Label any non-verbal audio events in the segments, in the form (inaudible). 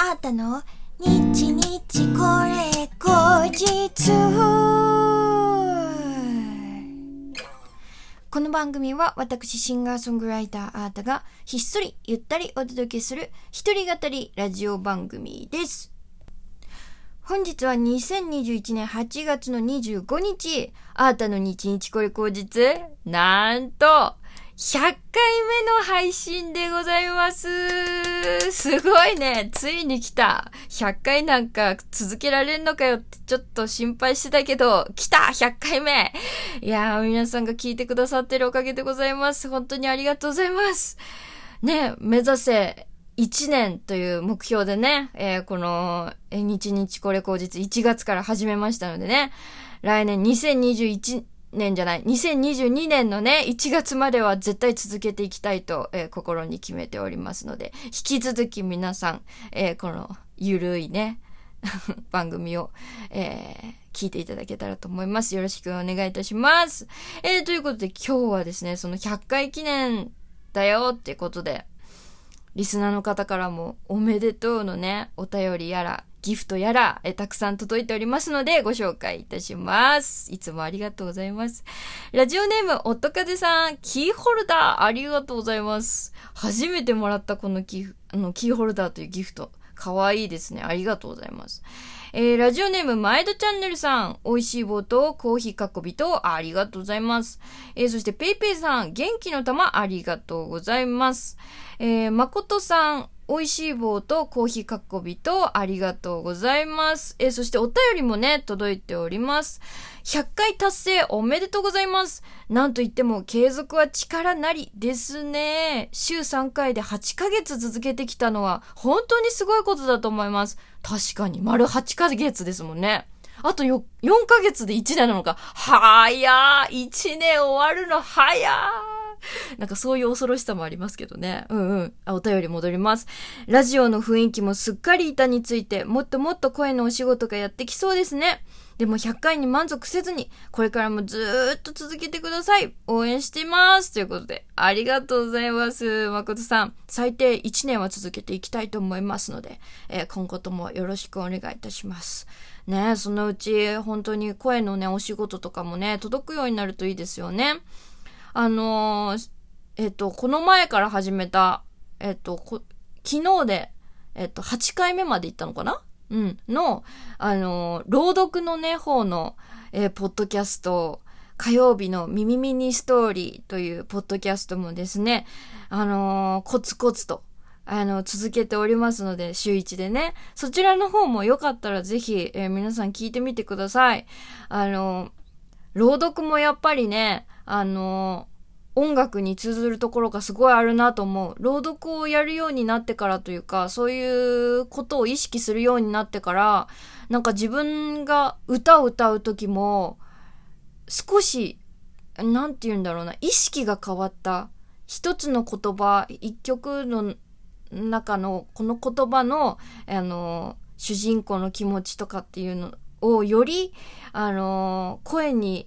あったの？日日これ後日この番組は私シンガーソングライターアータがひっそりゆったりお届けする一人語りラジオ番組です。本日は2021年8月の25日、アータの日日これ後日、なんと、100回目の配信でございます。すごいね。ついに来た。100回なんか続けられんのかよってちょっと心配してたけど、来た !100 回目いやー、皆さんが聞いてくださってるおかげでございます。本当にありがとうございます。ね、目指せ1年という目標でね、えーこの、え日日これ後日1月から始めましたのでね、来年2021年じゃない、2022年のね、1月までは絶対続けていきたいと、えー心に決めておりますので、引き続き皆さん、えーこの、ゆるいね、(laughs) 番組を、えー聞いていただけたらと思います。よろしくお願いいたします。えーということで今日はですね、その100回記念だよってことで、リスナーの方からもおめでとうのね、お便りやら、ギフトやら、えたくさん届いておりますので、ご紹介いたします。いつもありがとうございます。ラジオネーム、おっとかぜさん、キーホルダー、ありがとうございます。初めてもらったこのキー、あの、キーホルダーというギフト。かわいいですね。ありがとうございます。えー、ラジオネーム、マイドチャンネルさん、美味しい棒とコーヒーかっこ微糖、ありがとうございます。えー、そして、ペイペイさん、元気の玉、ありがとうございます。えー、まことさん、美味しい棒とコーヒーかっこ微糖、ありがとうございます。えー、そしてお便りもね、届いております。100回達成おめでとうございます。なんといっても継続は力なりですね。週3回で8ヶ月続けてきたのは本当にすごいことだと思います。確かに、丸8ヶ月ですもんね。あとよ、4ヶ月で1年なのか。はーやー !1 年終わるの早ー (laughs) なんかそういう恐ろしさもありますけどね。うんうん。あ、お便り戻ります。ラジオの雰囲気もすっかり板について、もっともっと声のお仕事がやってきそうですね。でも100回に満足せずに、これからもずーっと続けてください。応援してます。ということで、ありがとうございます。誠さん、最低1年は続けていきたいと思いますので、えー今後ともよろしくお願いいたします。ねそのうち本当に声のね、お仕事とかもね、届くようになるといいですよね。あのーえっと、この前から始めた、えっと、昨日で、えっと、8回目まで行ったのかな？うん。の、あのー朗読のね、方の、えーポッドキャスト、火曜日のミミミニストーリーというポッドキャストもですね、あのーコツコツと、あの、続けておりますので、週一でね。そちらの方もよかったらぜひ、えー皆さん聞いてみてください。あの、朗読もやっぱりね、あの、音楽に通ずるところがすごいあるなと思う。朗読をやるようになってからというか、そういうことを意識するようになってから、なんか自分が歌を歌う時も、少し、なんて言うんだろうな、意識が変わった。一つの言葉、一曲の中のこの言葉の、あの、主人公の気持ちとかっていうのをより、あの、声に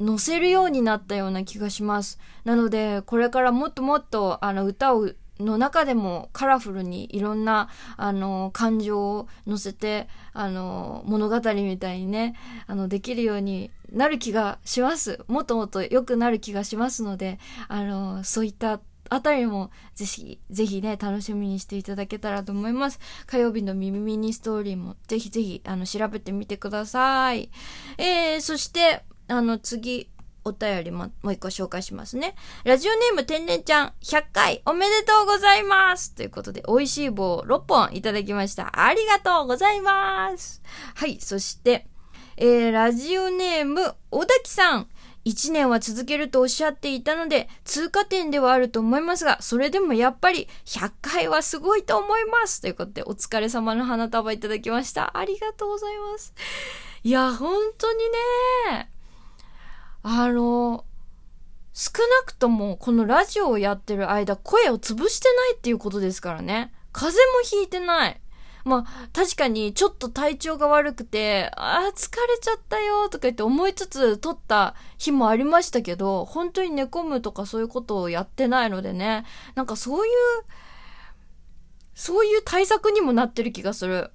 乗せるようになったような気がします。なので、これからもっともっと、あの、歌を、の中でもカラフルにいろんな、あの、感情を乗せて、あの、物語みたいにね、あの、できるようになる気がします。もっともっと良くなる気がしますので、あの、そういったあたりも、ぜひ、ぜひね、楽しみにしていただけたらと思います。火曜日のミミミニストーリーも、ぜひぜひ、あの、調べてみてください。えー、そして、あの、次、お便りも、もう一個紹介しますね。ラジオネーム天然ちゃん、100回おめでとうございますということで、美味しい棒6本いただきました。ありがとうございますはい、そして、えー、ラジオネーム、小滝さん。1年は続けるとおっしゃっていたので、通過点ではあると思いますが、それでもやっぱり100回はすごいと思いますということで、お疲れ様の花束いただきました。ありがとうございます。いや、本当にね、あの、少なくともこのラジオをやってる間、声を潰してないっていうことですからね。風邪もひいてない。まあ、確かにちょっと体調が悪くて、ああ、疲れちゃったよとか言って思いつつ撮った日もありましたけど、本当に寝込むとかそういうことをやってないのでね、なんかそういう、そういう対策にもなってる気がする。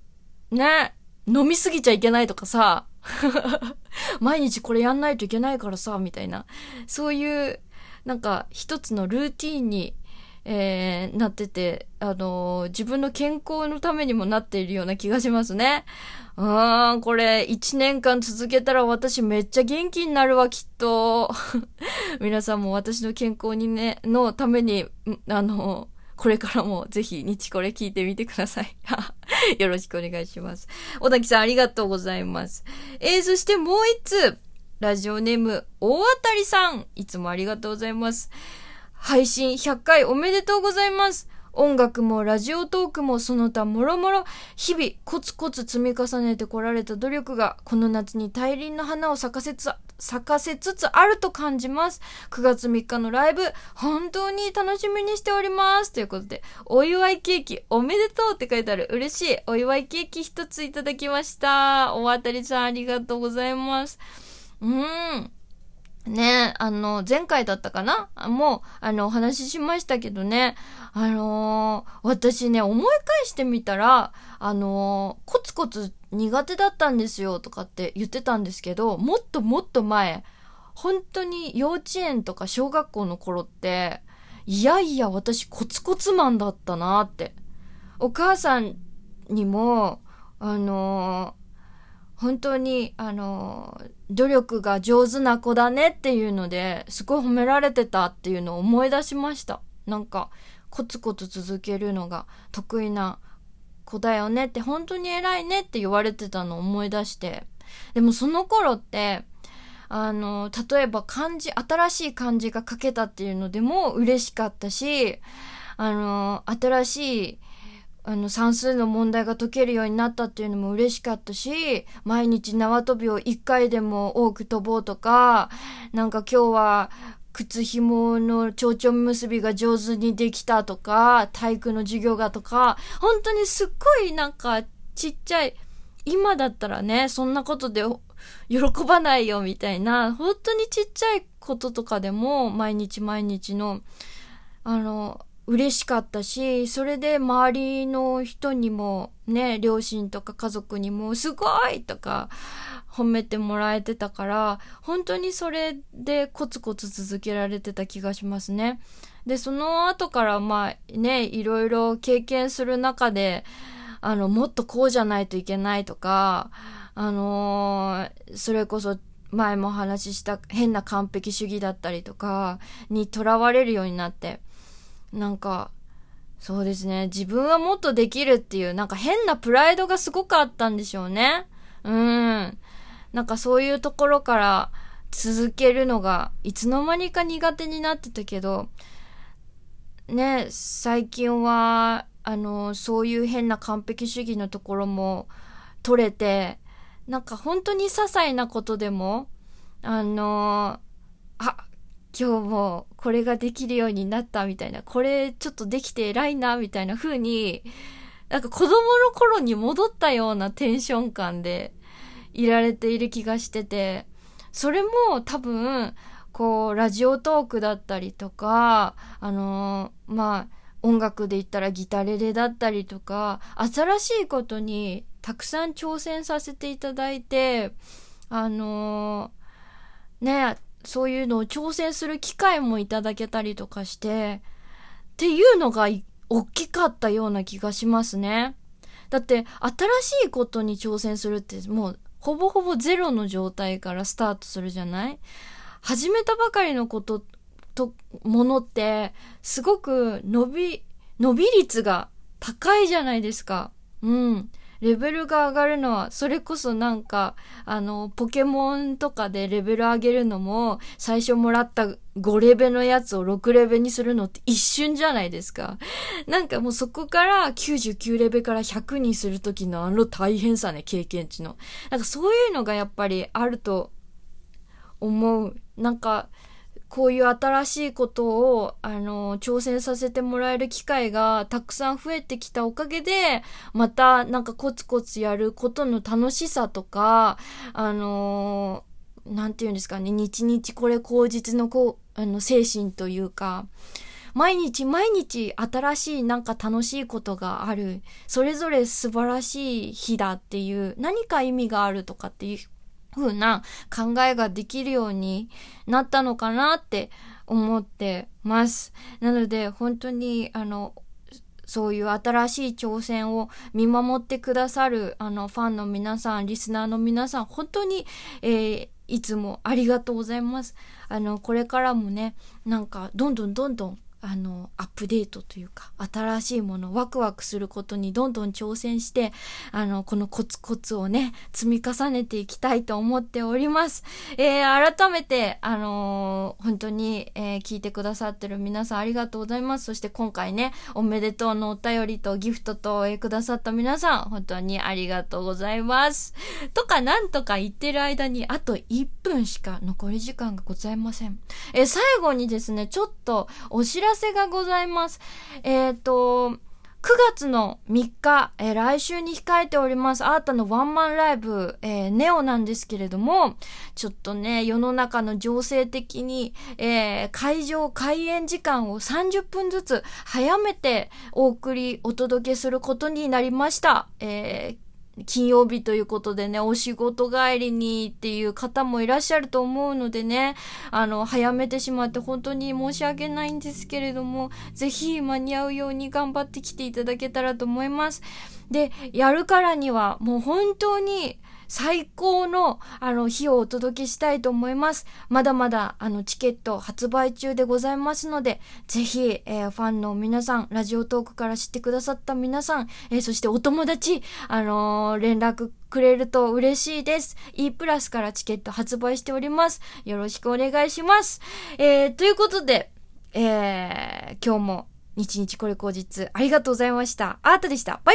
ね。飲みすぎちゃいけないとかさ、(laughs) 毎日これやんないといけないからさ、みたいな。そういう、なんか一つのルーティンに、えー、なってて、あのー、自分の健康のためにもなっているような気がしますね。うーん、これ一年間続けたら私めっちゃ元気になるわ、きっと。(laughs) 皆さんも私の健康にね、のために、あのこれからもぜひ日これ聞いてみてください。(laughs) よろしくお願いします。小滝さんありがとうございます。えー、そしてもう一つ、ラジオネーム、大当たりさん。いつもありがとうございます。配信100回おめでとうございます。音楽もラジオトークもその他もろもろ日々コツコツ積み重ねてこられた努力がこの夏に大輪の花を咲かせつ咲かせつつあると感じます。9月3日のライブ本当に楽しみにしております。ということでお祝いケーキおめでとうって書いてある嬉しいお祝いケーキ一ついただきました。お渡りさんありがとうございます。うーん。ねあの、前回だったかな？もう、あの、お話ししましたけどね、あのー、私ね、思い返してみたら、あのー、コツコツ苦手だったんですよとかって言ってたんですけど、もっともっと前、本当に幼稚園とか小学校の頃って、いやいや、私コツコツマンだったなって。お母さんにも、あのー本当に、あの、努力が上手な子だねっていうので、すごい褒められてたっていうのを思い出しました。なんか、コツコツ続けるのが得意な子だよねって、本当に偉いねって言われてたのを思い出して。でもその頃って、あの、例えば漢字、新しい漢字が書けたっていうのでも嬉しかったし、あの、新しいあの算数の問題が解けるようになったっていうのも嬉しかったし、毎日縄跳びを一回でも多く飛ぼうとか、なんか今日は靴紐の蝶々結びが上手にできたとか、体育の授業がとか、本当にすっごいなんかちっちゃい、今だったらね、そんなことで喜ばないよみたいな、本当にちっちゃいこととかでも毎日毎日の、あの、嬉しかったし、それで周りの人にもね、両親とか家族にもすごいとか褒めてもらえてたから、本当にそれでコツコツ続けられてた気がしますね。で、その後からまあね、いろいろ経験する中で、あの、もっとこうじゃないといけないとか、あのー、それこそ前もお話しした変な完璧主義だったりとかにとらわれるようになって、なんか、そうですね。自分はもっとできるっていう、なんか変なプライドがすごくあったんでしょうね。うん。なんかそういうところから続けるのが、いつの間にか苦手になってたけど、ね、最近は、あの、そういう変な完璧主義のところも取れて、なんか本当に些細なことでも、あの、あ、今日もこれができるようになったみたいな、これちょっとできて偉いなみたいな風に、なんか子供の頃に戻ったようなテンション感でいられている気がしてて、それも多分、こう、ラジオトークだったりとか、あのー、まあ、音楽で言ったらギタレレだったりとか、新しいことにたくさん挑戦させていただいて、あのー、ね、そういうのを挑戦する機会もいただけたりとかして、っていうのが大きかったような気がしますね。だって、新しいことに挑戦するってもう、ほぼほぼゼロの状態からスタートするじゃない？始めたばかりのことと、ものって、すごく伸び、伸び率が高いじゃないですか。うん。レベルが上がるのは、それこそなんか、あの、ポケモンとかでレベル上げるのも、最初もらった5レベのやつを6レベにするのって一瞬じゃないですか。なんかもうそこから99レベから100にするときのあの大変さね、経験値の。なんかそういうのがやっぱりあると思う。なんか、こういう新しいことを、あの、挑戦させてもらえる機会がたくさん増えてきたおかげで、またなんかコツコツやることの楽しさとか、あの、なんて言うんですかね、日々これ口実のこう、あの、精神というか、毎日毎日新しいなんか楽しいことがある。それぞれ素晴らしい日だっていう何か意味があるとかっていう風な考えができるようになったのかなって思ってます。なので本当にあのそういう新しい挑戦を見守ってくださるあのファンの皆さん、リスナーの皆さん、本当に、えー、いつもありがとうございます。あの、これからもね、なんかどんどんどんどんあの、アップデートというか、新しいもの、ワクワクすることにどんどん挑戦して、あの、このコツコツをね、積み重ねていきたいと思っております。えー、改めて、あのー、本当に、えー、聞いてくださってる皆さんありがとうございます。そして今回ね、おめでとうのお便りとギフトと、えー、くださった皆さん、本当にありがとうございます。とか、なんとか言ってる間に、あと1分しか残り時間がございません。え、最後にですね、ちょっとお知らせがございます。えっ、ー、と、9月の3日、えー、来週に控えております、アートのワンマンライブ、えー、ネオなんですけれども、ちょっとね、世の中の情勢的に、えー、会場開演時間を30分ずつ早めてお送り、お届けすることになりました。えー金曜日ということでね、お仕事帰りにっていう方もいらっしゃると思うのでね、あの、早めてしまって本当に申し訳ないんですけれども、ぜひ間に合うように頑張ってきていただけたらと思います。で、やるからにはもう本当に、最高の、あの、日をお届けしたいと思います。まだまだ、あの、チケット発売中でございますので、ぜひ、えー、ファンの皆さん、ラジオトークから知ってくださった皆さん、えー、そしてお友達、あのー、連絡くれると嬉しいです。E プラスからチケット発売しております。よろしくお願いします。えー、ということで、えー、今日も日日これ後日ありがとうございました。アートでした。バイ